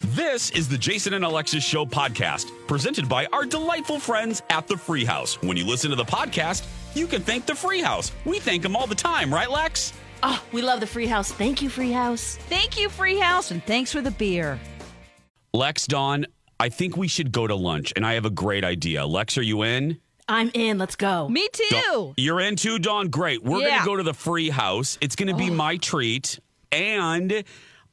This is the Jason and Alexis Show podcast, presented by our delightful friends at the Free House. When you listen to the podcast, you can thank the Free House. We thank them all the time, right, Lex? Oh, we love the Free House. Thank you, Free House. Thank you, Free House, and thanks for the beer. Lex, Dawn, I think we should go to lunch, and I have a great idea. Lex, are you in? I'm in. Let's go. Me too. Dawn- you're in too, Dawn? Great. We're going to go to the Free House. It's going to be oh. my treat. And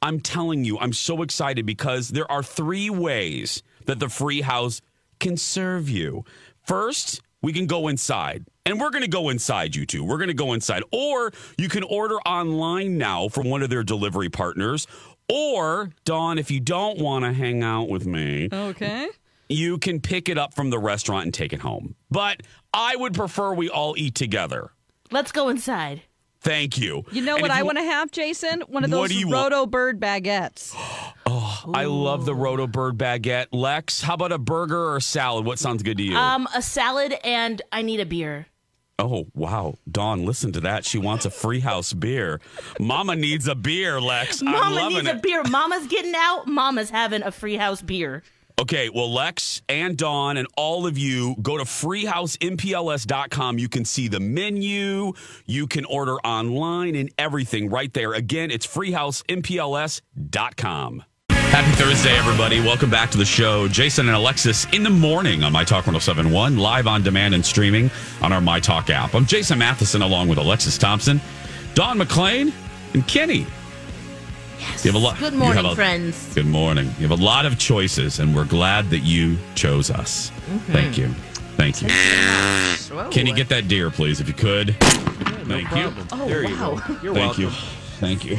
I'm telling you, I'm so excited because there are three ways that the Free House can serve you. First, we can go inside. And we're going to go inside, you two. We're going to go inside. Or you can order online now from one of their delivery partners. Or, Dawn, if you don't want to hang out with me, Okay. you can pick it up from the restaurant and take it home. But I would prefer we all eat together. Let's go inside. Thank you. You know And what if I want to have, Jason? One of What those do you want? Roto Bird baguettes. Oh, I love the Roto Bird baguette. Lex, how about a burger or a salad? What sounds good to you? Um, a salad and I need a beer. oh, wow. Dawn, listen to that. She wants a free house beer. Mama needs a beer, Lex. I'm Mama needs it. a beer. Mama's getting out. Mama's having a free house beer. Okay, well, Lex and Dawn and all of you go to freehousempls.com. You can see the menu, you can order online and everything right there. Again, it's freehousempls.com. Happy Thursday, everybody. Welcome back to the show. Jason and Alexis in the morning on My Talk 1071, live on demand and streaming on our My Talk app. I'm Jason Matheson along with Alexis Thompson, Dawn McClain, and Kenny. Yes. You have a lot- Good you morning, have a- friends. Good morning. You have a lot of choices, and we're glad that you chose us. Thank you. Thank you. Can you get that deer, please, if you could? Thank you. Oh, There you wow. go. You're Thank welcome. you. Thank you.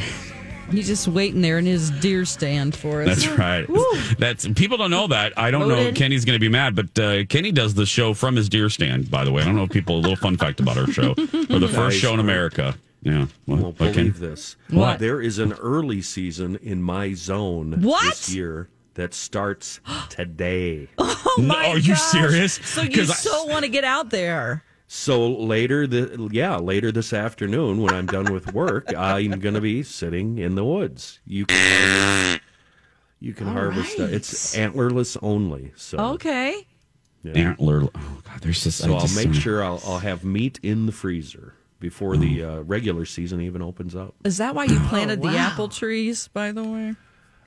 He's just waiting there in his deer stand for us. That's right. That's people don't know that. I don't know. Kenny's going to be mad, but uh, Kenny does the show from his deer stand. By the way, I don't know if people. A little fun fact about our show. We're the first Nice. show in America. Yeah. Well, Won't okay. believe this. What? There is an early season in my zone What? this year that starts today. Oh No, my are you gosh. serious? So you 'Cause I- so want to get out there. So later, the yeah, later this afternoon when I'm done with work, I'm going to be sitting in the woods. You can harvest, you can harvest. Uh, it's antlerless only. So Okay. Antler. Oh God, there's just. So I I'll just- make sure I'll, I'll have meat in the freezer before the uh, regular season even opens up. Is that why you planted the wow. apple trees, by the way?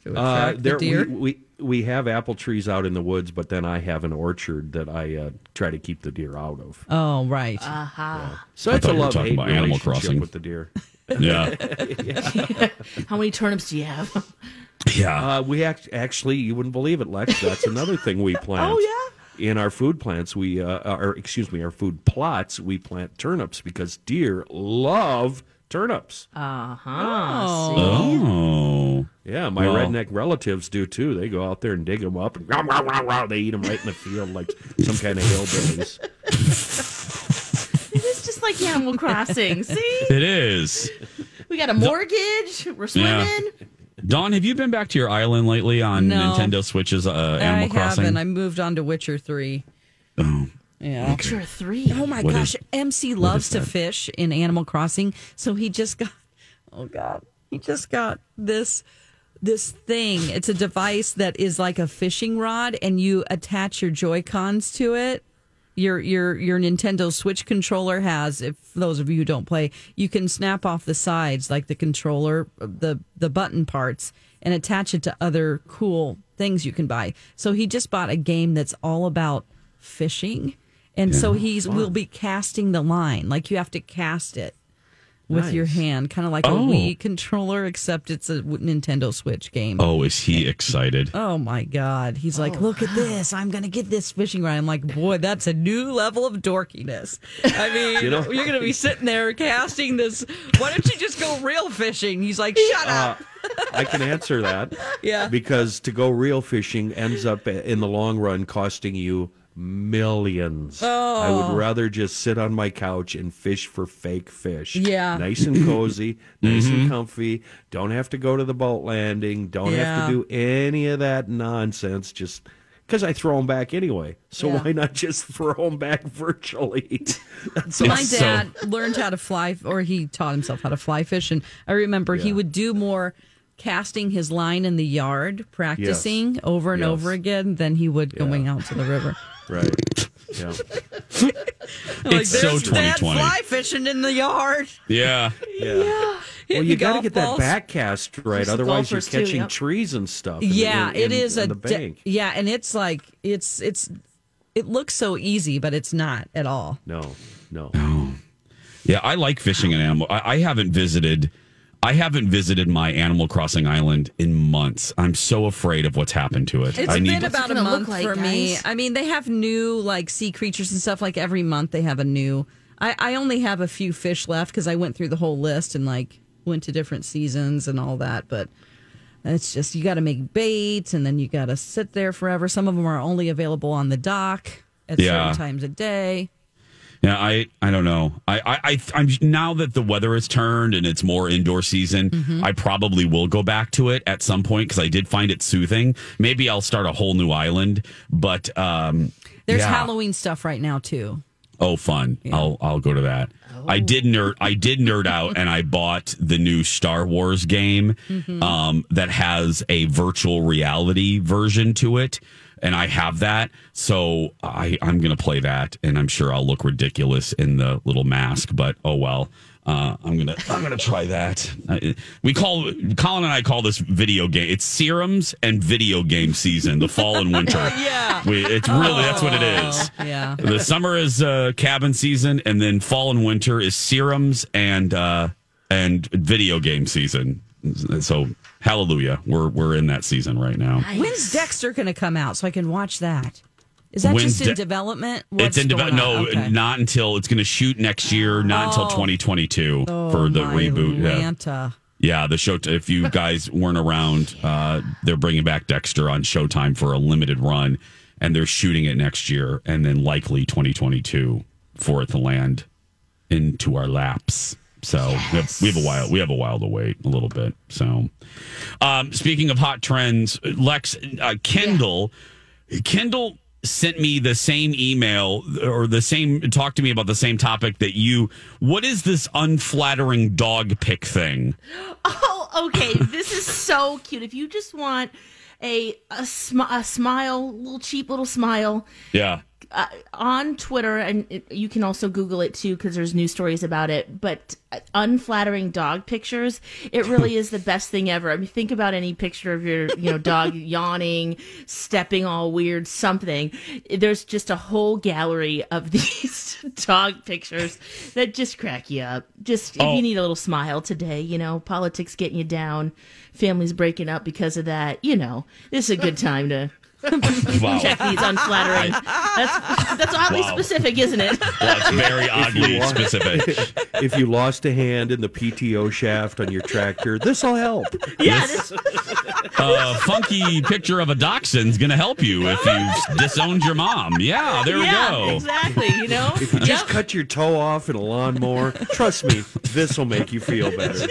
To Uh, attract the deer? we, we we have apple trees out in the woods, but then I have an orchard that I uh, try to keep the deer out of. oh, right. Aha. So I it's a you love talking hate about Animal relationship Crossing. with the deer. Yeah. How many turnips do you have? Yeah. Uh, we act- actually, you wouldn't believe it, Lex. That's another thing we plant. Oh, yeah? In our food plants, we uh, or excuse me, our food plots, we plant turnips because deer love turnips. Uh huh. oh. Yeah, my Well- redneck relatives do too. They go out there and dig them up, and rah, rah, rah, rah, they eat them right in the field like some kind of hillbillies. It's just like Animal Crossing. See? It is. We got a mortgage. We're Yeah. Swimming. Dawn, have you been back to your island lately on No. Nintendo Switch's uh, Animal I Crossing? haven't. I moved on to Witcher 3. Oh. Yeah. Witcher three. Oh my What gosh, is- MC loves to fish in Animal Crossing, so he just got Oh god. He just got this this thing. It's a device that is like a fishing rod and you attach your Joy-Cons to it. Your your your Nintendo Switch controller has if those of you who don't play, you can snap off the sides like the controller the the button parts and attach it to other cool things you can buy. So he just bought a game that's all about fishing. And so he's will be casting the line. Like you have to cast it with your hand, kind of like a Oh. Wii controller, except it's a Nintendo Switch game. Oh, is he excited? Oh my God. He's like, oh, look at this. I'm going to get this fishing rod. I'm like, boy, that's a new level of dorkiness. I mean, You know- you're going to be sitting there casting this. Why don't you just go real fishing? He's like, shut uh, up. I can answer that. Yeah. Because to go real fishing ends up in the long run costing you millions. I would oh. rather just sit on my couch and fish for fake fish. Yeah. Nice and cozy, nice and mm-hmm. comfy. Don't have to go to the boat landing. Don't have to do any of that nonsense. Just because I throw them back anyway. So Yeah. why not just throw them back virtually? That's My so- dad learned how to fly, or he taught himself how to fly fish. And I remember he would do more casting his line in the yard, practicing over and Yes. over again, than he would going Yeah. out to the river. Right. Yeah. It's so "There's Dad 2020." fly fishing in the yard. Yeah. Yeah. Well, you got to golf get that balls. back cast right. There's Otherwise, you're golfers too, catching yep. trees and stuff. Yeah, in- in- is in a the de- bank. yeah, and it's like it's it's it looks so easy, but it's not at all. No, no. Yeah, I like fishing an animal. I, I haven't visited. I haven't visited my Animal Crossing island in months. I'm so afraid of what's happened to it. It's I been need. about a gonna look month like, for me. I mean, they have new like sea creatures and stuff. Like every month, they have a new. I, I only have a few fish left because I went through the whole list and like went to different seasons and all that. But it's just you got to make bait and then you got to sit there forever. Some of them are only available on the dock at Yeah. certain times a day. Yeah, I I don't know. I I, I I'm now that the weather has turned and it's more indoor season. Mm-hmm. I probably will go back to it at some point because I did find it soothing. Maybe I'll start a whole new island. But um, There's yeah. Halloween stuff right now too. Oh, fun! I'll I'll go to that. I did nerd. I did nerd out, and I bought the new Star Wars game um, that has a virtual reality version to it, and I have that. So I I'm gonna play that, and I'm sure I'll look ridiculous in the little mask. But oh well. Uh, I'm gonna I'm gonna try that. Uh, we call Colin and I call this video game. It's serums and video game season, the fall and winter. Yeah. we, it's really that's what it is. Yeah. The summer is uh, cabin season, and then fall and winter is serums and uh, and video game season. So hallelujah, we're we're in that season right now. When's Dexter going to come out so I can watch that? Is that When's just in De- development? it's in development. No, Okay. not until it's going to shoot next year. Not until Oh. 2022 Oh, for the my reboot. Yeah. Atlanta. Yeah, the show. If you guys weren't around, uh, they're bringing back Dexter on Showtime for a limited run, and they're shooting it next year, and then likely 2022 for it to land into our laps. So we, have, we have a while. We have a while to wait a little bit. So, um, speaking of hot trends, Lex uh, Kendall, Kendall sent me the same email or the same talk to me about the same topic that you. What is this unflattering dog pick thing? Oh, okay. this is so cute. If you just want a a, sm- a smile, little cheap little smile Yeah. Uh, on Twitter, and it, you can also Google it too because there's news stories about it. But uh, unflattering dog pictures, it really is the best thing ever. I mean, think about any picture of your you know dog yawning, stepping all weird, something. There's just a whole gallery of these dog pictures that just crack you up. Just if Oh. you need a little smile today, you know, politics getting you down, families breaking up because of that. You know, this is a good time to. Wow. Check these unflattering. That's that's oddly Wow. specific, isn't it? Well, it's very oddly want- specific. if you lost a hand in the PTO shaft on your tractor, this will help. yeah, this, A funky picture of a dachshund's going to help you if you disowned your mom. Yeah, there yeah, we go. exactly. You know, If you just Yep. cut your toe off in a lawnmower, trust me, this will make you feel better.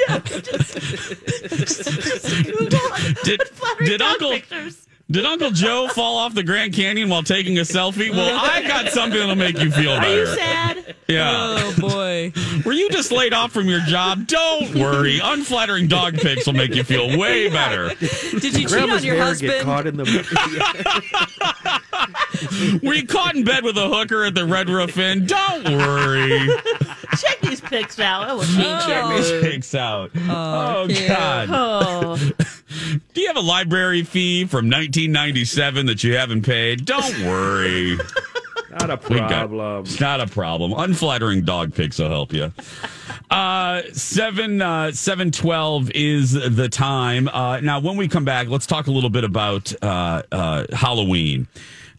Did, Unflattering did dog Uncle pictures. Did Uncle Joe fall off the Grand Canyon while taking a selfie? Well, I got something that'll make you feel better. Are you better. sad? Yeah. Oh boy. Were you just laid off from your job? Don't worry. Unflattering dog pics will make you feel way better. Did you cheat Grandma's on your hair get husband? caught in the. Were you caught in bed with a hooker at the Red Roof Inn? Don't worry. Check these pics out. That was me. Check these pics out. Oh, oh cute. God. Oh, Do you have a library fee from 1997 that you haven't paid? Don't worry. Not a We got- problem. It's not a problem. Unflattering dog pics will help you. Uh, seven uh, seven twelve is the time. Uh, now, when we come back, let's talk a little bit about uh, uh, Halloween.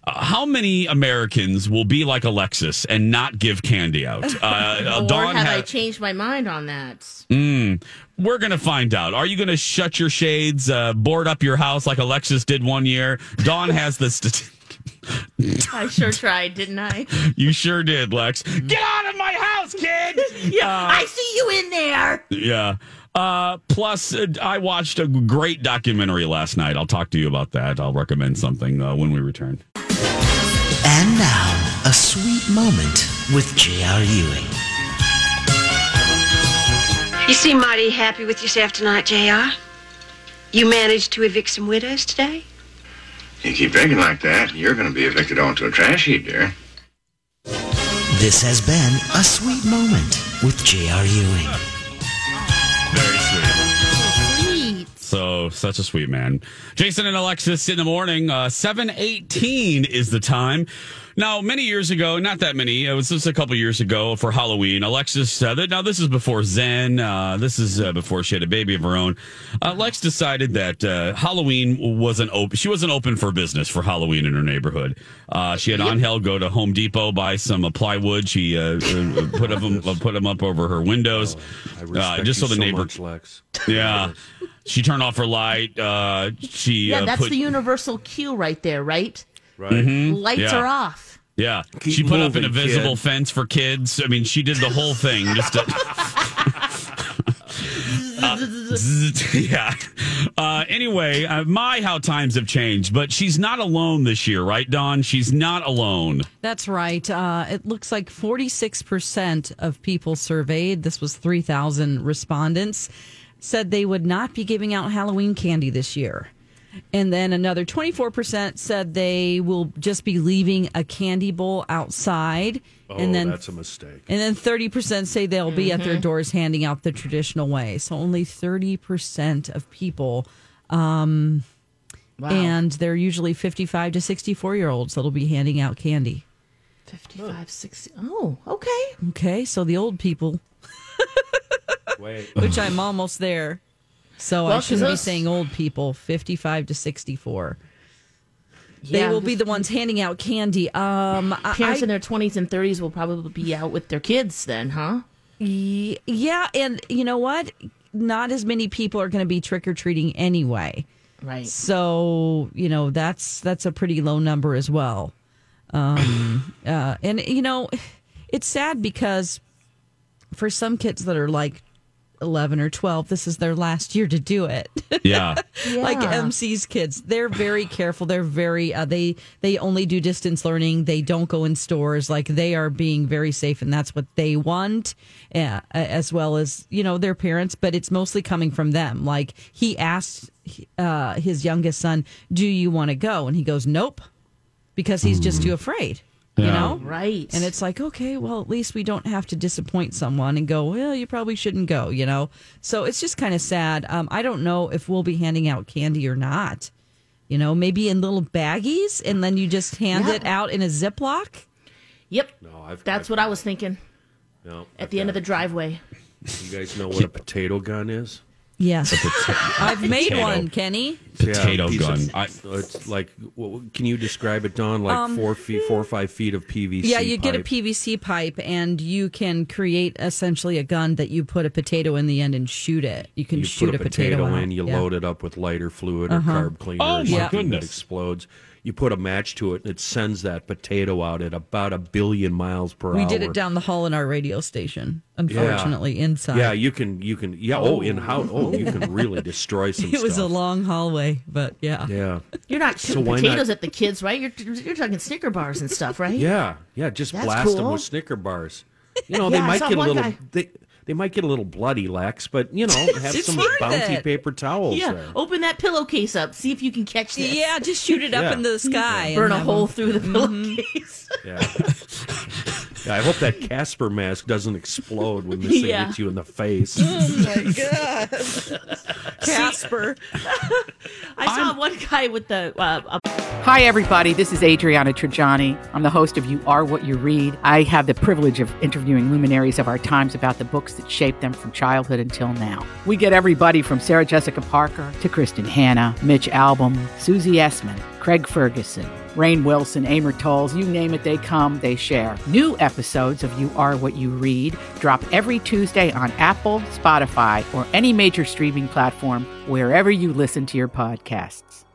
Uh, how many Americans will be like Alexis and not give candy out? Uh, Or Dawn have I changed my mind on that? we're going to find out. Are you going to shut your shades, uh, board up your house like Alexis did one year? Dawn has the st- I sure tried, didn't I? You sure did, Lex. Get out of my house, kid. Yeah, I see you in there. Yeah. Uh, plus, uh, I watched a great documentary last night. I'll talk to you about that. I'll recommend something uh, when we return. And now, a sweet moment with J.R. Ewing. You seem mighty happy with yourself tonight, JR. You managed to evict some widows today? You keep drinking like that, you're going to be evicted onto a trash heap, dear. This has been a sweet moment with J.R. Ewing. Very sweet. Sweet. So, such a sweet man. Jason and Alexis in the morning. Uh, 718 is the time. Now, many years ago, not that many, it was just a couple years ago for Halloween, Alexis, uh, now this is before Zen, uh, this is uh, before she had a baby of her own. Uh, Lex decided that uh, Halloween wasn't open, she wasn't open for business for Halloween in her neighborhood. Uh, she had Angel go to Home Depot, buy some uh, plywood. She put, them, uh, put them up over her windows. I respect uh, just so the neighbor much, Lex. yeah. She turned off her light. Uh, she Yeah, uh, that's put, the universal cue right there, right? Right? Lights Yeah. are off. yeah. Keep she put up an invisible kid. fence for kids. I mean, she did the whole thing. Just to, Uh, yeah. Uh, anyway, uh, my how times have changed, but she's not alone this year, right, Dawn? She's not alone. That's right. Uh, it looks like 46% of people surveyed, this was 3,000 respondents, said they would not be giving out Halloween candy this year. And then another 24% said they will just be leaving a candy bowl outside. Oh, and then that's a mistake. and then 30% say they'll be at their mm-hmm. doors handing out the traditional way. So only 30% of people um, Wow. and they're usually 55 to 64 year olds that'll be handing out candy. 55, 60. Oh, okay. Okay, so the old people, Wait. which I'm almost there. So Well, I 'cause shouldn't be saying old people, 55 to 64. They Yeah, will be the ones handing out candy. Um, Parents I- in their 20s and 30s will probably be out with their kids then, huh? Yeah, and you know what? Not as many people are going to be trick or treating anyway. Right. So you know that's that's a pretty low number as well. Um, uh, and you know, it's sad because for some kids that are like eleven or twelve, this is their last year to do it. Yeah. like MC's kids, they're very careful. They're very uh, they they only do distance learning. They don't go in stores. Like they are being very safe, and that's what they want, uh, as well as you know their parents. But it's mostly coming from them. Like he asked uh, his youngest son, "Do you want to go?" And he goes, "Nope," because he's just too afraid. You know, Right. and it's like, okay, well, at least we don't have to disappoint someone and go, well, you probably shouldn't go, you know? So it's just kind of sad. Um, I don't know if we'll be handing out candy or not. You know, maybe in little baggies and then you just hand Yeah. it out in a Ziploc. Yep. No, I've, That's I've- what I was thinking No, at I've the end of the driveway. You guys know what a potato gun is? Yes. I've made Potato. one, Kenny. Potato Yeah, gun. of- I- it's like, can you describe it, Dawn? Like four feet, four or five feet of PVC. Um, Yeah, you get a. PVC pipe and you can create essentially a gun that you put a potato in the end and shoot it. You can You shoot put a potato, out. in, you Yeah. Uh-huh. load it up with lighter fluid or carb cleaner Oh, or my something that goodness. explodes. You put a match to it, and it sends that potato out at about a billion miles per We hour. We did it down the hall in our radio station. Unfortunately, inside. Yeah, you can, you can, yeah. Oh, in how? Oh, you can really destroy some. Stuff. It was a long hallway, but yeah. Yeah, You're not shooting why potatoes not- at the kids, right? You're, you're talking Snicker bars and stuff, right? yeah, yeah. Just That's blast them with Snicker bars. You know, Yeah, they might get a little. guy- They, they might get a little bloody, Lex, but you know, have It's some worth bounty it. paper towels Yeah. there. Open that pillowcase up. See if you can catch this. Yeah, just shoot it up Yeah. in the sky. Burn and a hole them- through the mm-hmm. pillowcase. Yeah. I hope that Casper mask doesn't explode when this thing Yeah. hits you in the face. Oh my god, Casper! I saw one guy with the uh, a Hi, everybody. This is Adriana Trigiani. I'm the host of You Are What You Read. I have the privilege of interviewing luminaries of our times about the books that shaped them from childhood until now. We get everybody from Sarah Jessica Parker to Kristin Hannah, Mitch Albom, Susie Essman, Craig Ferguson, Rainn Wilson, Amor Towles, you name it, they come, they share. New episodes of You Are What You Read drop every Tuesday on Apple, Spotify, or any major streaming platform wherever you listen to your podcasts.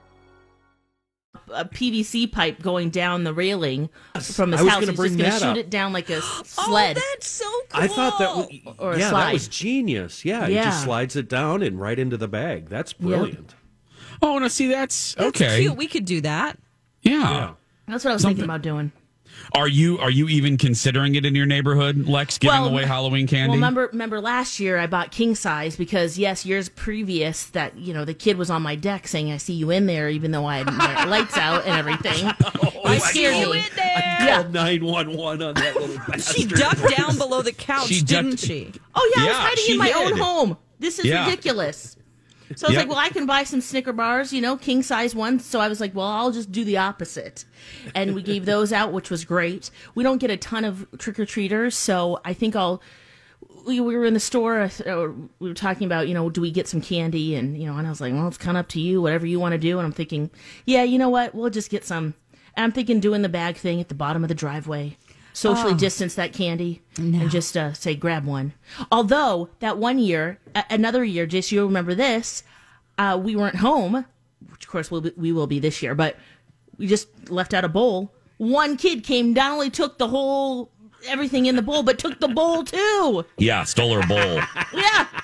a PVC pipe going down the railing from his I was house. He's bring just going to shoot up. it down like a oh, sled. Oh, that's so cool. I thought that was, Or a yeah, slide. that was genius. Yeah, he just slides it down and right into the bag. That's brilliant. Oh, no, see, that's, That's okay. cute. We could do that. Yeah. That's what I was Something- thinking about doing. Are you are you even considering it in your neighborhood, Lex? Giving Well, away Halloween candy? Well, remember, remember last year I bought king size because yes, years previous that you know the kid was on my deck saying I see you in there, even though I had my lights out and everything. Oh, it scared me. Yeah, nine one one on that little bastard. She ducked down below the couch, She didn't she? Oh yeah, I was hiding in my own home. This is Yeah. ridiculous. So I was Yep. like, well, I can buy some Snicker bars, you know, king size ones. So I was like, well, I'll just do the opposite. And we gave those out, which was great. We don't get a ton of trick or treaters, so I think I'll. We, we were in the store. uh, We were talking about, you know, do we get some candy? And you know, and I was like, well, it's kind of up to you, whatever you want to do. And I'm thinking, yeah, you know what? We'll just get some. And I'm thinking doing the bag thing at the bottom of the driveway, socially distance that candy, and just uh, say grab one. Although that one year, a- another year, just you'll remember this, uh, we weren't home, which of course we'll be, we will be this year, but we just left out a bowl. One kid came, not only took the whole everything in the bowl, but took the bowl too. yeah, stole her bowl. Yeah, I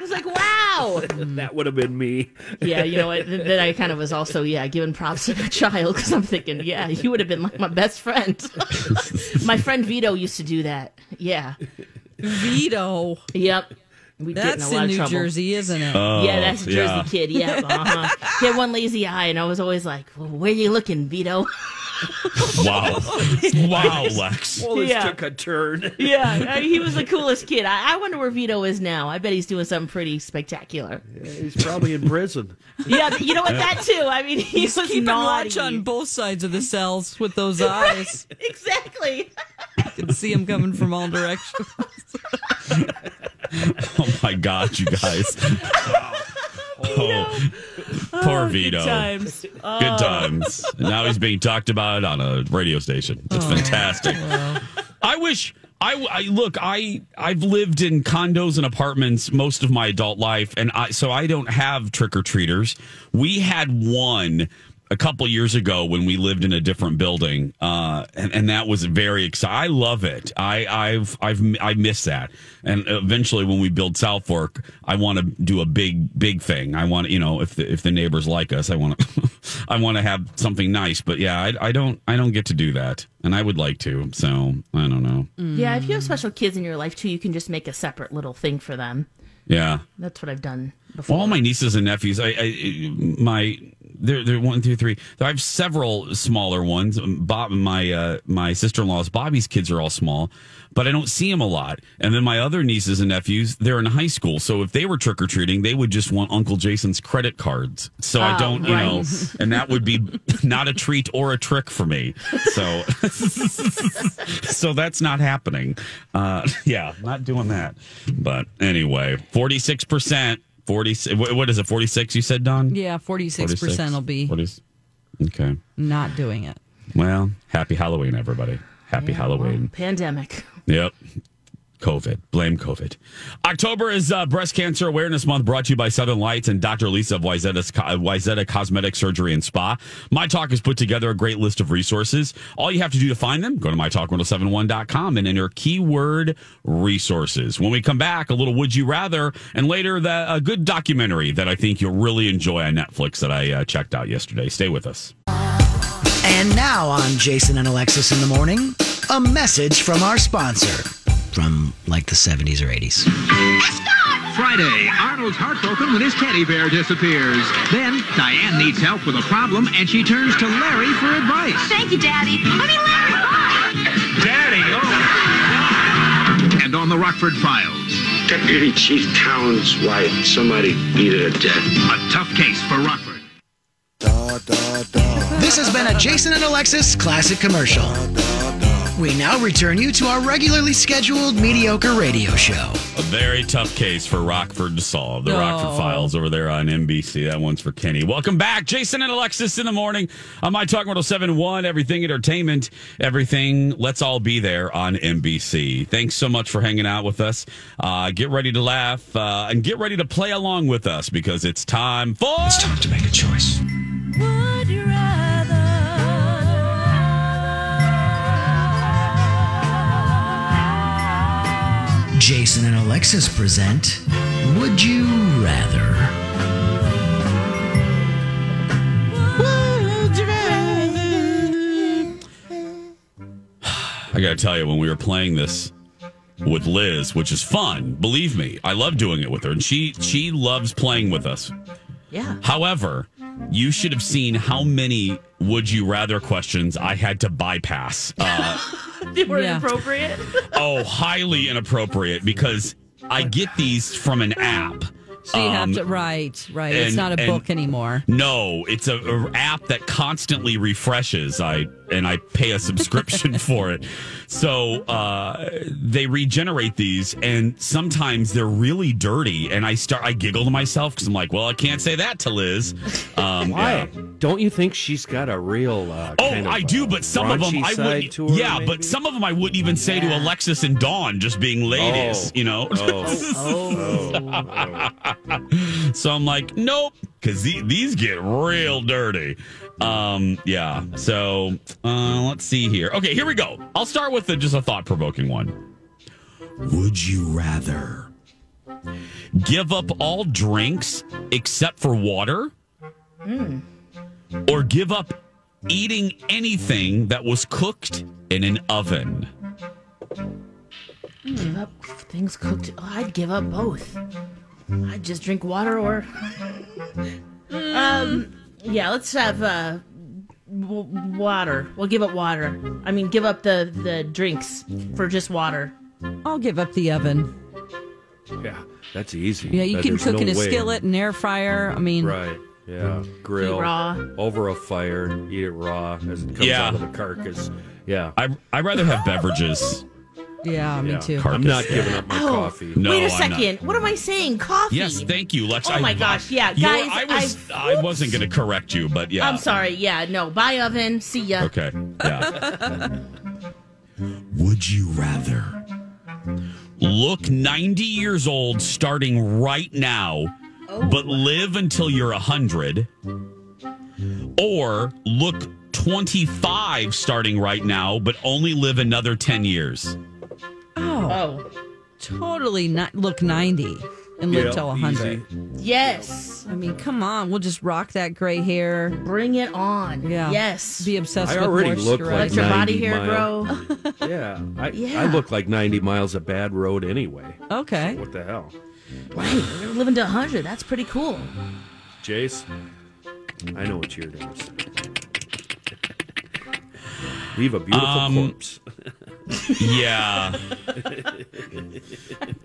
was like, wow. that would have been me. Yeah, you know what? th- Then I kind of was also yeah giving props to that child because I'm thinking, yeah, you would have been like my best friend. my friend Vito used to do that. Yeah. Vito. Yep. We get in a That's lot in of New trouble. Jersey, isn't it? yeah, that's a Jersey yeah. kid. Yeah, uh-huh. he had one lazy eye, and I was always like, well, "Where you looking, Vito?" Wow. wow, Lex. Well, this Yeah. took a turn. yeah, I- he was the coolest kid. I, I wonder where Vito is now. I bet he's doing something pretty spectacular. He's probably in prison. Yeah, but you know what? That too. I mean, he He's was keeping naughty. watch on both sides of the cells with those eyes. exactly. You can see him coming from all directions. Oh my God, you guys. Oh, Ah, poor Vito. Good times. Good oh. times. Now he's being talked about on a radio station. It's oh, fantastic. I wish. I, I look. I I've lived in condos and apartments most of my adult life, and I so I don't have trick or treaters. We had one a couple years ago when we lived in a different building, uh, and, and that was very exciting. I love it. I I've I've I miss that. And eventually, when we build South Fork, I want to do a big big thing. I want you know if the, if the neighbors like us, I want to I want to have something nice. But yeah, I, I don't I don't get to do that, and I would like to. So I don't know. Yeah, if you have special kids in your life too, you can just make a separate little thing for them. Yeah. That's what I've done before. All my nieces and nephews, I, I my they're they're one, two, three. I have several smaller ones. Bob, my uh, my sister in law's Bobby's kids are all small, but I don't see them a lot. And then my other nieces and nephews, they're in high school, so if they were trick or treating, they would just want Uncle Jason's credit cards. So I Oh, don't, you know, and that would be not a treat or a trick for me. So so that's not happening. Uh, yeah, not doing that. But anyway, forty six percent. Forty. What is it? Forty six. You said, Dawn. Yeah, 46% will be 40 Okay. not doing it. Well, happy Halloween, everybody. Happy Halloween. Pandemic. Yep. COVID. Blame COVID. October is uh, Breast Cancer Awareness Month brought to you by Southern Lights and Dr. Lisa of Wayzata, Cosmetic Surgery and Spa. My Talk has put together a great list of resources. All you have to do to find them, go to mytalk1071.com and enter keyword resources. When we come back, a little Would You Rather, and later the, a good documentary that I think you'll really enjoy on Netflix that I uh, checked out yesterday. Stay with us. And now on Jason and Alexis in the morning, a message from our sponsor from like the 70s or 80s. Friday, Arnold's heartbroken when his teddy bear disappears. Then Diane needs help with a problem and she turns to Larry for advice. Thank you, Daddy. I mean, Larry, bye. Daddy, oh. and on the Rockford Files. Deputy Chief Towns' wife, somebody beat her to death. A tough case for Rockford. Da, da, da. This has been a Jason and Alexis classic commercial. We now return you to our regularly scheduled mediocre radio show. A very tough case for Rockford to solve. The Oh. Rockford Files over there on NBC. That one's for Kenny. Welcome back. Jason and Alexis in the morning on My Talk Mortal 7 1, Everything Entertainment, Everything. Let's all be there on NBC. Thanks so much for hanging out with us. Uh, get ready to laugh uh, and get ready to play along with us because it's time for. It's time to make a choice. Jason and Alexis present Would You Rather? I got to tell you, when we were playing this with Liz, which is fun, believe me, I love doing it with her, and she she loves playing with us. Yeah. However, you should have seen how many would you rather questions I had to bypass. Uh, They were Yeah. inappropriate. oh, highly inappropriate because I get these from an app. So you Um, have to right, right. it's not a and- book anymore. No, it's a, a app that constantly refreshes. I and I pay a subscription for it. So uh, they regenerate these, and sometimes they're really dirty. And I start, I giggle to myself because I'm like, well, I can't say that to Liz. Um, Why? yeah. Don't you think she's got a real? Uh, Oh, of, I do, uh, but some of them I wouldn't. her, yeah, maybe? but some of them I wouldn't even say to Alexis and Dawn, just being ladies. Oh. You know. Oh. so I'm like, nope, because these get real dirty. Um, yeah. So uh, let's see here. Okay, here we go. I'll start with the, just a thought provoking one. Would you rather give up all drinks except for water, or give up eating anything that was cooked in an oven? give up things cooked. Oh, I'd give up both. I'd just drink water or. um. Yeah. Let's have uh, w- water. We'll give up water. I mean, give up the the drinks for just water. I'll give up the oven. Yeah, that's easy. Yeah, you can there's cook no in a way. skillet and air fryer. I mean, Right. Yeah. Grill. raw. Over a fire. Eat it raw as it comes Yeah. out of the carcass. Yeah. I I'd rather have beverages. Yeah, me yeah. too. I'm not giving up my Oh, coffee. No, Wait a I'm not. second. What am I saying? Coffee. Yes, thank you, Lex. Oh I- my gosh, yeah, You guys, I was I've- I wasn't going to correct you, but yeah. I'm sorry. Yeah. No. Bye, oven. See ya. Okay. Yeah. Would you rather look 90 years old starting right now, oh. but live until you're 100, or look 25 starting right now, but only live another 10 years? Oh, Oh. totally not look 90 and live Yeah, till 100. easy. Yes. I mean, come on. We'll just rock that gray hair. Bring it on. Yeah. Yes. Be obsessed I with already look moisturizer. like Let your body 90 hair mile- grow. Yeah. I, Yeah. I look like 90 miles of bad road anyway. Okay. What the hell? right. We're living to 100. That's pretty cool. Jace, I know what you're doing. Leave a beautiful Um, corpse. Yeah.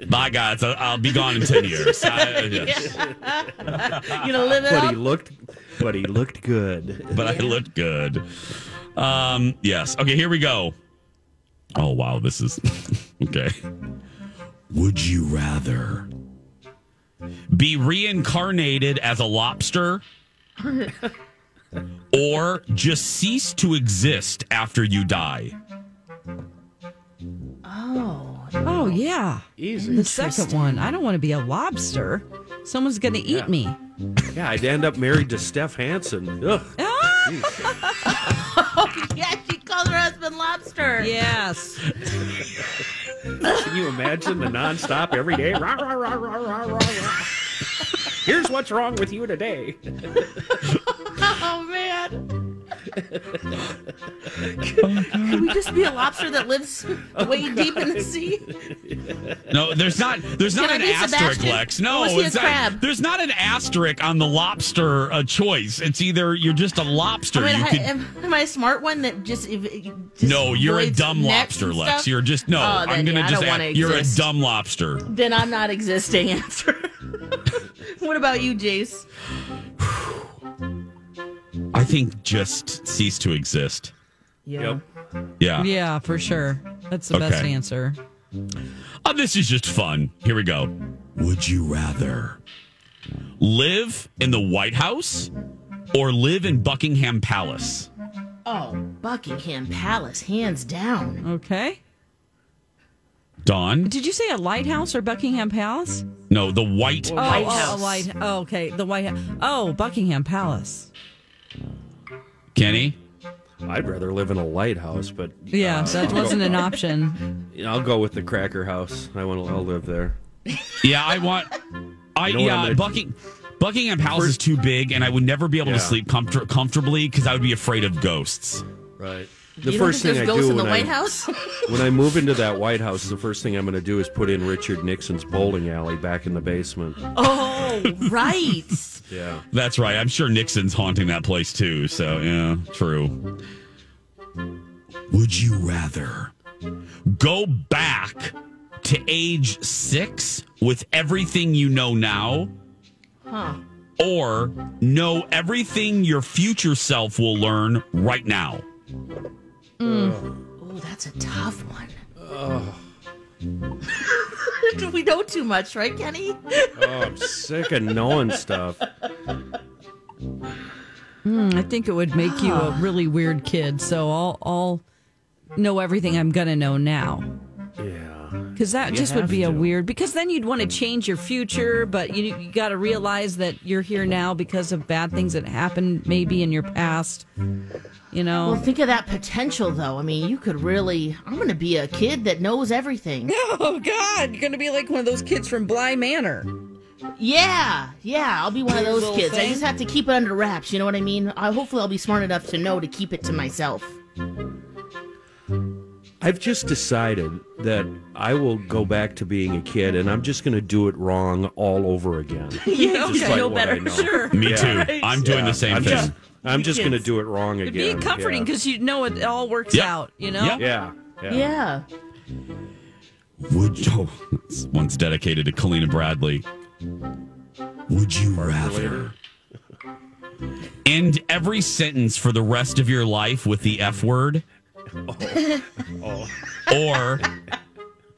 Bye, guys. I'll, I'll be gone in 10 years. I- yes. You gonna live it But up? he looked, but he looked good. but I looked good. Um, yes. Okay, here we go. Oh wow, this is okay. Would you rather be reincarnated as a lobster or just cease to exist after you die? Oh. Oh, yeah. Easy. The second one. I don't want to be a lobster. Someone's going to eat Yeah. me. Yeah, I'd end up married to Steph Hansen. Ugh. Oh, yeah, she called her husband lobster. Yes. Can you imagine the nonstop every day? Rah, rah, rah, rah, rah, rah, rah. Here's what's wrong with you today. Oh man. Can we just be a lobster that lives way deep in the sea? No, there's not. There's not Can an I be asterisk, Sebastian? Lex. Or No, was he a it's not- crab? there's not an asterisk on the lobster uh, choice. It's either you're just a lobster. I mean, you I- could, am, am I a smart one that just, if, just no, you're a avoids dumb nets lobster, and Lex. stuff? You're just no. Oh, I'm gonna yeah, I just. don't add- wanna you're a exist. dumb lobster. Then I'm not existing answer. what about you, Jace? I think just cease to exist. Yeah. Yeah. Yeah, for sure. That's the best answer. Oh, this is just fun. Here we go. Would you rather live in the White House or live in Buckingham Palace? Oh, Buckingham Palace, hands down. Okay. Dawn? Did you say a lighthouse or Buckingham Palace? No, the White Oh, oh House. oh, a light. Oh, okay. The White House. Oh, Buckingham Palace. Kenny? I'd rather live in a lighthouse, but Yeah, uh, that I'll wasn't go- an option. I'll go with the Cracker House. I want. I'll live there. Yeah, I want. I You know yeah, Bucking, Buckingham Palace is too big, and I would never be able Yeah. to sleep comfort- comfortably because I would be afraid of ghosts. Right. The you first thing I do in the when White I House? when I move into that White House, the first thing I'm going to do is put in Richard Nixon's bowling alley back in the basement. oh, right. Yeah. That's right. I'm sure Nixon's haunting that place too. So yeah, true. Would you rather go back to age six with everything you know now, Huh. or know everything your future self will learn right now? Oh, that's a tough one. we know too much, right, Kenny? Oh, I'm sick of knowing stuff. Hmm, I think it would make you a really weird kid. So I'll, I'll know everything I'm going to know now. Yeah. Because that You just would have be a weird. Because then you'd want to change your future, but you you got to realize that you're here now because of bad things that happened maybe in your past. You know. Well, think of that potential, though. I mean, you could really. I'm going to be a kid that knows everything. oh God, you're gonna be like one of those kids from Bly Manor. Yeah, yeah, I'll be one of those Little kids. I just have to keep it under wraps. You know what I mean? I, hopefully, I'll be smart enough to know to keep it to myself. I've just decided that I will go back to being a kid, and I'm just going to do it wrong all over again. Yeah, Just okay, like know better. Sure. Me Yeah. too. Right. I'm doing Yeah, the same I'm thing. Just, I'm just going to do it wrong It'd again. be comforting yeah. because you know it mm. all works Yep. out. You know. Yep. Yeah. Yeah. Yeah. Would oh, this one's dedicated to Kalina Bradley. Would you rather end every sentence for the rest of your life with the F word? Oh. Oh. Or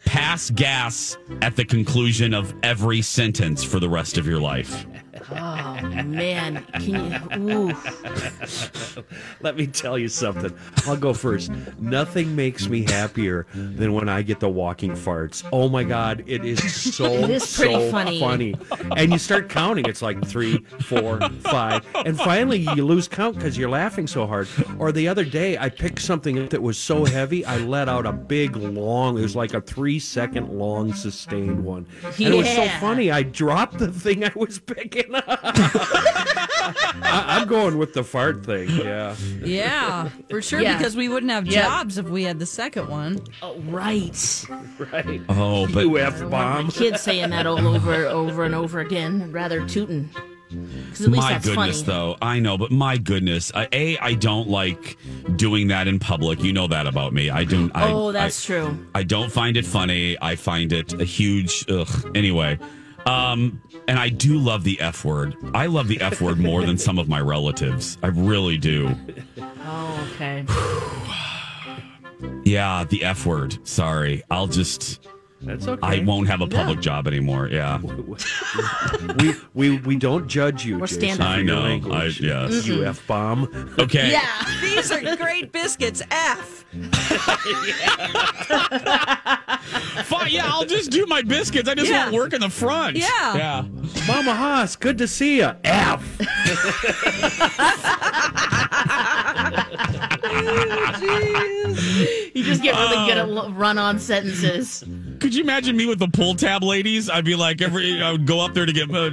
pass gas at the conclusion of every sentence for the rest of your life? Oh man, can you? Let me tell you something. I'll go first. Nothing makes me happier than when I get the walking farts. Oh my god, it is so It is so funny. And you start counting. It's like three, four, five, and finally you lose count because you're laughing so hard. Or the other day, I picked something that was so heavy, I let out a big long. It was like a three second long sustained one, and it was so funny. I dropped the thing I was picking. I, I'm going with the fart thing. Yeah. Yeah, for sure. Yeah. Because we wouldn't have Yep. jobs if we had the second one. Oh, right. Right. Oh, but You F I want bomb. kids saying that all over, over and over again. I'd rather tootin'. Because at least my goodness, funny. though. I know, but my goodness. I, a, I don't like doing that in public. You know that about me. I don't. I, Oh, that's I, true. I don't find it funny. I find it a huge ugh. Anyway, um, and I do love the F word. I love the F word more than some of my relatives. I really do. Oh, okay. Yeah, the F word. Sorry, I'll just. That's okay. I won't have a public job anymore. Yeah, We we we don't judge you. We're Jason, stand up. for I your know. I, language. yes. You f bomb. Okay. Yeah. These are great biscuits. F. Fine. Yeah, I'll just do my biscuits. I just Yeah. won't work in the front. Yeah. Yeah. Mama Haas, good to see you. F. Oh, you just get really good at oh. run on sentences. Could you imagine me with the pull tab ladies? I'd be like, every I would go up there to get. Uh,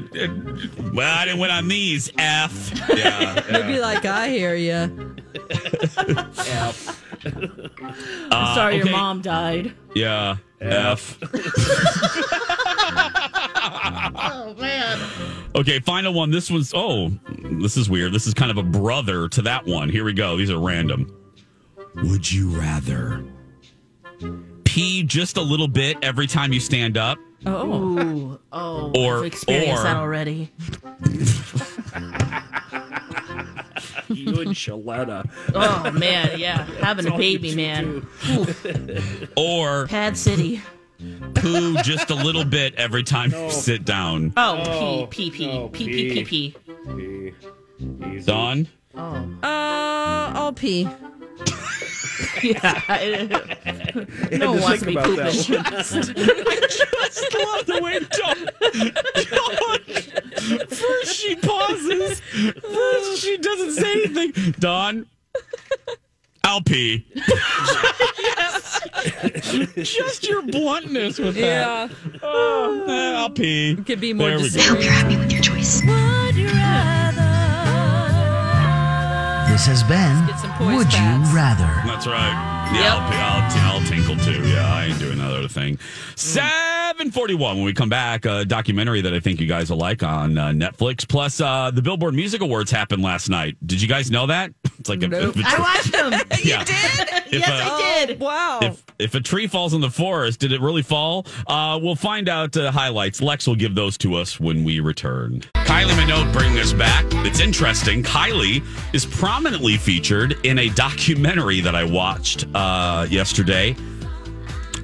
well, I didn't win on these. F. Yeah. They'd be like, I hear you. I'm sorry your okay. mom died. Yeah. F. Oh man. Okay, final one. This was. Oh, this is weird. This is kind of a brother to that one. Here we go. These are random. Would you rather pee just a little bit every time you stand up? Oh. Ooh. Oh. Or- I've experienced or- that already. you and Shaletta. Oh man, yeah. Having a all baby, two man. Or Pad City. poo just a little bit every time you sit down? Oh, pee, pee, pee, no, pee, pee, pee, pee. pee. Dawn? Oh. Uh, I'll pee. Yeah. no one wants to be pooping. I just love the way Dawn, Dawn first she pauses, first she doesn't say anything. Dawn, I'll pee. Just your bluntness with that. Yeah. Oh, I'll pee. Could be more There we go. discreet. happy with your choice. This has been get some poise Would pads. You Rather? That's right. Yeah, I'll. I'll, I'll tinkle too. Yeah, I ain't doing that other thing. 741 when we come back, a documentary that I think you guys will like on uh, Netflix. Plus, uh, the Billboard Music Awards happened last night. Did you guys know that? It's like a, Nope. if, I watched them. yeah. Did. Yes, If, uh, I did. Wow. if if a tree falls in the forest, did it really fall? Uh, we'll find out uh, highlights. Lex will give those to us when we return. Kylie Minogue bringing us back. It's interesting. Kylie is prominently featured in a documentary that I watched uh, yesterday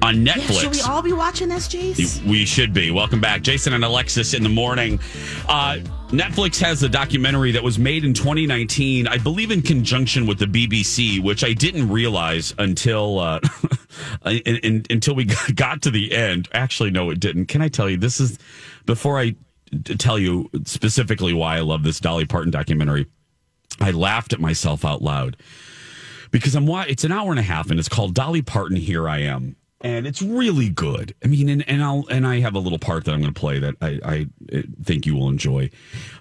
on Yeah, Netflix. should we all be watching this, Jason? We should be. Welcome back. Jason and Alexis in the morning. Uh, Netflix has a documentary that was made in 2019, I believe in conjunction with the BBC, which I didn't realize until uh, in, in- until we got to the end. Actually, no, it didn't. Can I tell you? This is before I tell you specifically why I love this Dolly Parton documentary. I laughed at myself out loud because I'm it's an hour and a half and it's called Dolly Parton Here I Am and it's really good. I mean and, and I'll and I have a little part that I'm going to play that I, I think you will enjoy.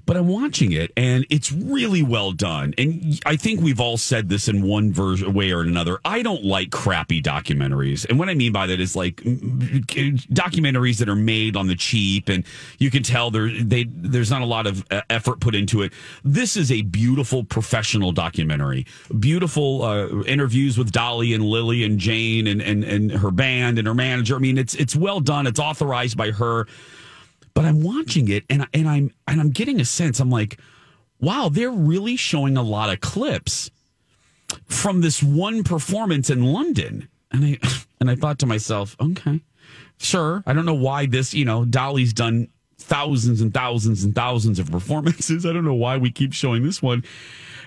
But I'm watching it and it's really well done. And I think we've all said this in one version way or another. I don't like crappy documentaries. And what I mean by that is like documentaries that are made on the cheap and you can tell there they there's not a lot of uh, effort put into it. This is a beautiful professional documentary. Beautiful uh, interviews with Dolly and Lily and Jane and, and and her band and her manager. I mean, it's it's well done. It's authorized by her. But I'm watching it and and I'm and I'm getting a sense. I'm like, wow, they're really showing a lot of clips from this one performance in London. And I and I thought to myself, okay, sure. I don't know why this, you know, Dolly's done thousands and thousands and thousands of performances. I don't know why we keep showing this one.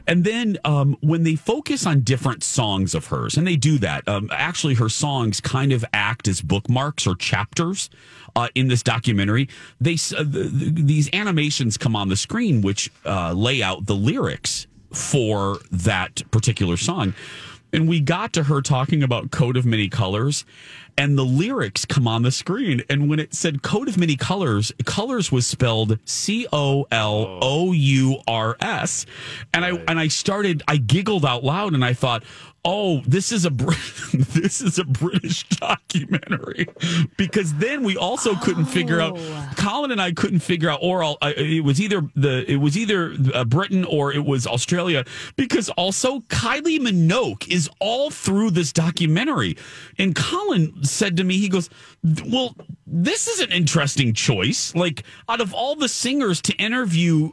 And then um, when they focus on different songs of hers, and they do that, um, actually, her songs kind of act as bookmarks or chapters uh, in this documentary. They uh, th- th- these animations come on the screen, which uh, lay out the lyrics for that particular song. And we got to her talking about Coat of Many Colors, and the lyrics come on the screen. And when it said Coat of Many Colors, colors was spelled C O L O U R S. And I and I started, I giggled out loud, and I thought, oh, this is a this is a British documentary because then we also couldn't figure out. Colin and I couldn't figure out, or uh, it was either the it was either uh, Britain or it was Australia because also Kylie Minogue is all through this documentary, and Colin said to me, he goes, "Well, this is an interesting choice. Like out of all the singers to interview."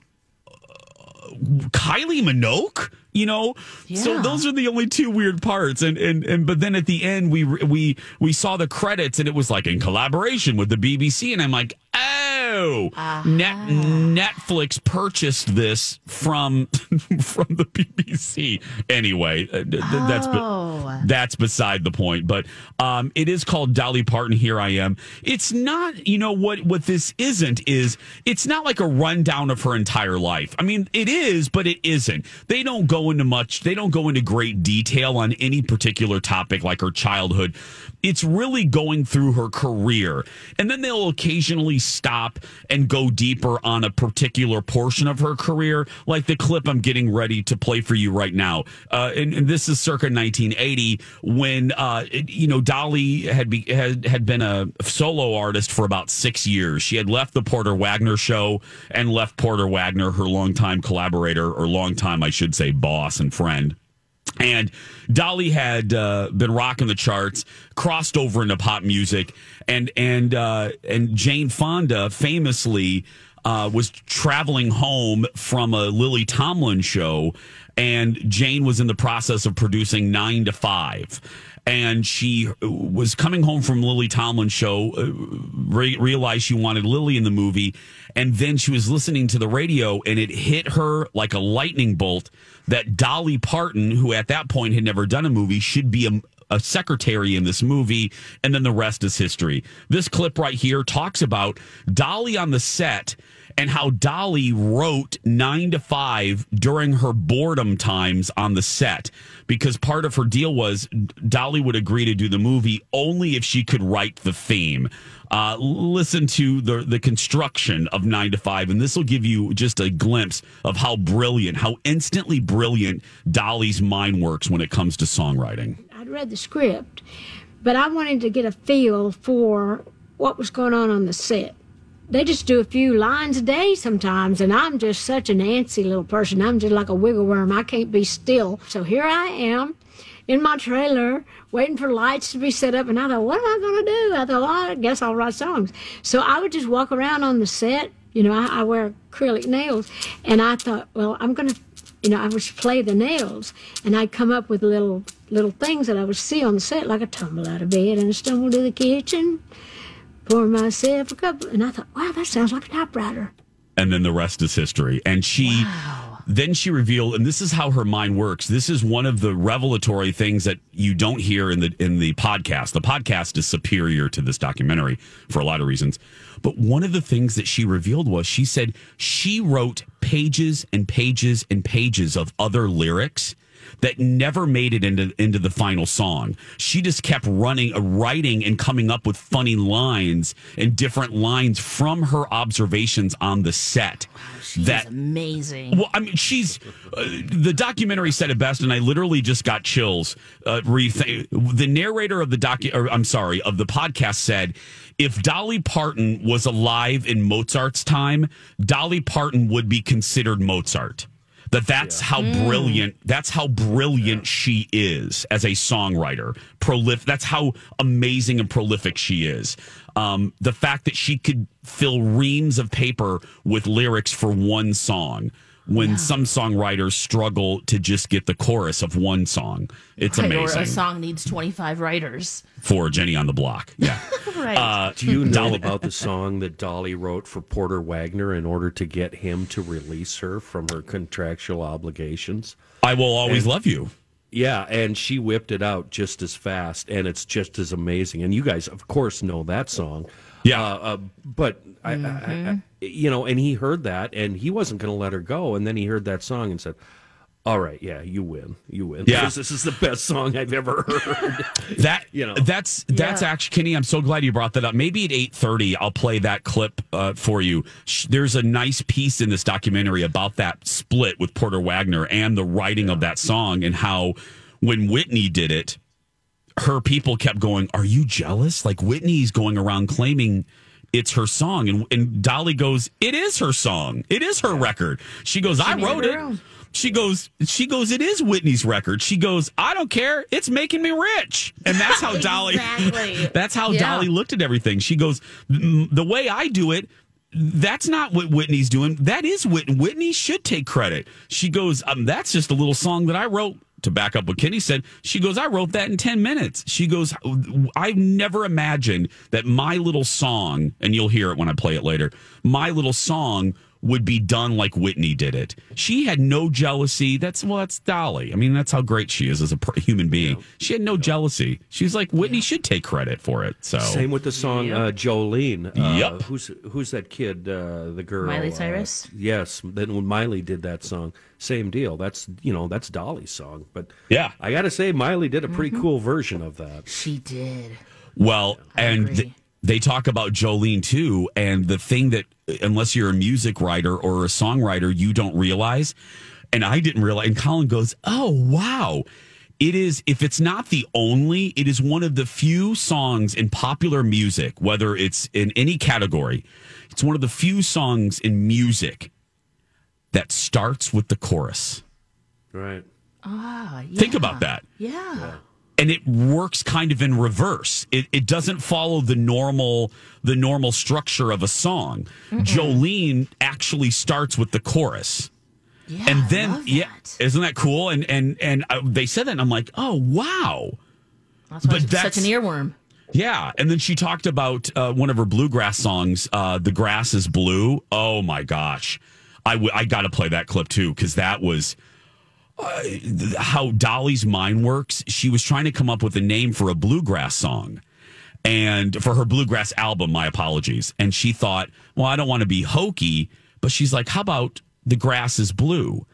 Kylie Minogue, you know. So those are the only two weird parts, and and and but then at the end we we we saw the credits and it was like in collaboration with the BBC, and I'm like, oh, No, Net, Netflix purchased this from from the BBC. Anyway, uh, th- th- that's be- Oh. that's beside the point. But um, it is called Dolly Parton. Here I am. It's not. You know what? What this isn't is it's not like a rundown of her entire life. I mean, it is, but it isn't. They don't go into much. They don't go into great detail on any particular topic like her childhood. It's really going through her career, and then they'll occasionally stop and go deeper on a particular portion of her career, like the clip I'm getting ready to play for you right now. Uh, and, and this is circa 1980 when uh, it- you know Dolly had be, had had been a solo artist for about six years. She had left the Porter Wagoner show and left Porter Wagoner, her longtime collaborator or longtime, I should say, boss and friend. And Dolly had uh, been rocking the charts, crossed over into pop music, and and uh, and Jane Fonda famously uh, was traveling home from a Lily Tomlin show, and Jane was in the process of producing Nine to Five. And she was coming home from Lily Tomlin's show, uh, re- realized she wanted Lily in the movie, and then she was listening to the radio, and it hit her like a lightning bolt that Dolly Parton, who at that point had never done a movie, should be a, a secretary in this movie, and then the rest is history. This clip right here talks about Dolly on the set and how Dolly wrote nine to five during her boredom times on the set because part of her deal was Dolly would agree to do the movie only if she could write the theme. Uh, listen to the the construction of nine to five, and this will give you just a glimpse of how brilliant, how instantly brilliant Dolly's mind works when it comes to songwriting. I'd read the script, but I wanted to get a feel for what was going on on the set. They just do a few lines a day sometimes, and I'm just such an antsy little person. I'm just like a wiggle worm. I can't be still. So here I am in my trailer waiting for lights to be set up, and I thought, what am I going to do? I thought, well, I guess I'll write songs. So I would just walk around on the set. You know, I, I wear acrylic nails, and I thought, well, I'm going to you know, I would play the nails, and I'd come up with little little things that I would see on the set, like I tumble out of bed and stumble to the kitchen, pour myself a cup, and I thought, wow, that sounds like a typewriter. and then the rest is history. And she then she revealed, and this is how her mind works. This is one of the revelatory things that you don't hear in the in the podcast. The podcast is superior to this documentary for a lot of reasons. But one of the things that she revealed was she said she wrote pages and pages and pages of other lyrics that never made it into into the final song. She just kept running, uh, writing, and coming up with funny lines and different lines from her observations on the set. that amazing. well, I mean, she's uh, the documentary said it best, and I literally just got chills. Uh, re- the narrator of the docu, or I'm sorry, of the podcast said, if Dolly Parton was alive in Mozart's time, Dolly Parton would be considered Mozart. That that's how brilliant. That's how brilliant she is as a songwriter. Prolific. That's how amazing and prolific she is. Um, the fact that she could fill reams of paper with lyrics for one song when some songwriters struggle to just get the chorus of one song. It's Right, amazing Or a song needs 25 writers. for Jenny on the Block. Yeah. Right. Uh, Do you know Dolly- about the song that Dolly wrote for Porter Wagoner in order to get him to release her from her contractual obligations? I will always And- love you. Yeah, and she whipped it out just as fast, and it's just as amazing. And you guys, of course, know that song. Yeah. Uh, uh, but I, I, I, you know, and he heard that, and he wasn't going to let her go. And then he heard that song and said, "All right, yeah, you win, you win. Yeah. Because this is the best song I've ever heard." That You know. that's that's Yeah. actually Kenny. I'm so glad you brought that up. Maybe at eight thirty, I'll play that clip uh, for you. There's a nice piece in this documentary about that split with Porter Wagoner and the writing of that song and how when Whitney did it, her people kept going, "Are you jealous?" Like Whitney's going around claiming. It's her song, and, and Dolly goes, "It is her song. It is her record." She goes, "I wrote it it." She goes, she goes, it is Whitney's record. She goes, I don't care. It's making me rich. And that's how Dolly, Exactly. that's how Yeah. Dolly looked at everything. She goes, "Mm, the way I do it, that's not what Whitney's doing. That is Whitney. Whitney should take credit. She goes, um, that's just a little song that I wrote to back up what Kenny said, she goes, I wrote that in 10 minutes. She goes, I've never imagined that my little song, and you'll hear it when I play it later, my little song would be done like Whitney did it. She had no jealousy. That's well, that's Dolly. I mean, that's how great she is as a human being. Yeah. She had no yeah. jealousy. She's like Whitney yeah. should take credit for it. So same with the song yep. uh, Jolene. Uh, yep. Who's who's that kid? Uh, the girl Miley Cyrus. Uh, yes. Then when Miley did that song, same deal. That's you know that's Dolly's song. But yeah, I got to say Miley did a pretty mm-hmm. cool version of that. She did. Well, and. Th- they talk about Jolene too, and the thing that unless you're a music writer or a songwriter, you don't realize. And I didn't realize. And Colin goes, "Oh wow." It is, if it's not the only, it is one of the few songs in popular music, whether it's in any category, it's one of the few songs in music that starts with the chorus. Right. Ah, yeah. Think about that. Yeah. yeah and it works kind of in reverse. It, it doesn't follow the normal the normal structure of a song. Mm-mm. Jolene actually starts with the chorus. Yeah, and then yeah, isn't that cool? And and and uh, they said that, and I'm like, oh wow, that's but that's such an earworm. Yeah, and then she talked about uh, one of her bluegrass songs, uh, "The Grass Is Blue." Oh my gosh, I, w- I got to play that clip too because that was uh, how Dolly's mind works. She was trying to come up with a name for a bluegrass song and for her bluegrass album, my apologies. And she thought, well, I don't want to be hokey, but she's like, how about the grass is blue?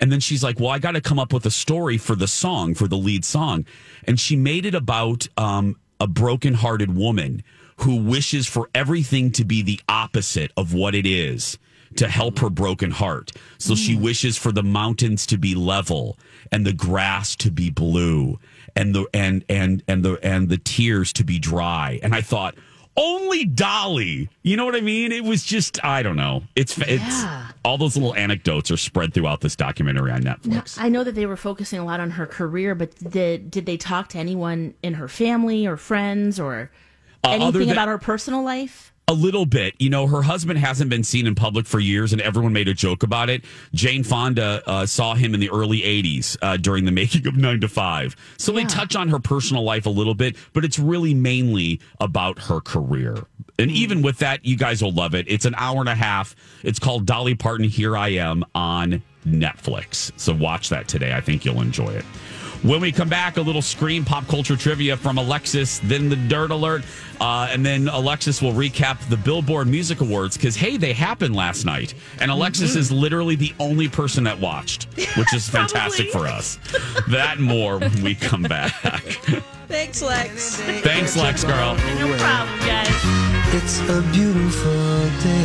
And then she's like, well, I got to come up with a story for the song, for the lead song. And she made it about um, a broken-hearted woman who wishes for everything to be the opposite of what it is to help her broken heart. So she mm. wishes for the mountains to be level and the grass to be blue and the and and and the and the tears to be dry. And I thought, only Dolly. You know what I mean? It was just I don't know. It's yeah. it's all those little anecdotes are spread throughout this documentary on Netflix. Now, I know that they were focusing a lot on her career, but did did they talk to anyone in her family or friends or uh, anything than, about her personal life? A little bit. You know, her husband hasn't been seen in public for years, and everyone made a joke about it. Jane Fonda uh, saw him in the early 80s uh, during the making of 9 to 5. So yeah. they touch on her personal life a little bit, but it's really mainly about her career. And mm. even with that, you guys will love it. It's an hour and a half. It's called Dolly Parton Here I Am on Netflix. So watch that today. I think you'll enjoy it. When we come back, a little scream pop culture trivia from Alexis, then the dirt alert, uh, and then Alexis will recap the Billboard Music Awards because hey, they happened last night, and Alexis mm-hmm. is literally the only person that watched, which is fantastic for us. That more when we come back. Thanks, Lex. Thanks, Lex, girl. No problem, guys. It's a beautiful day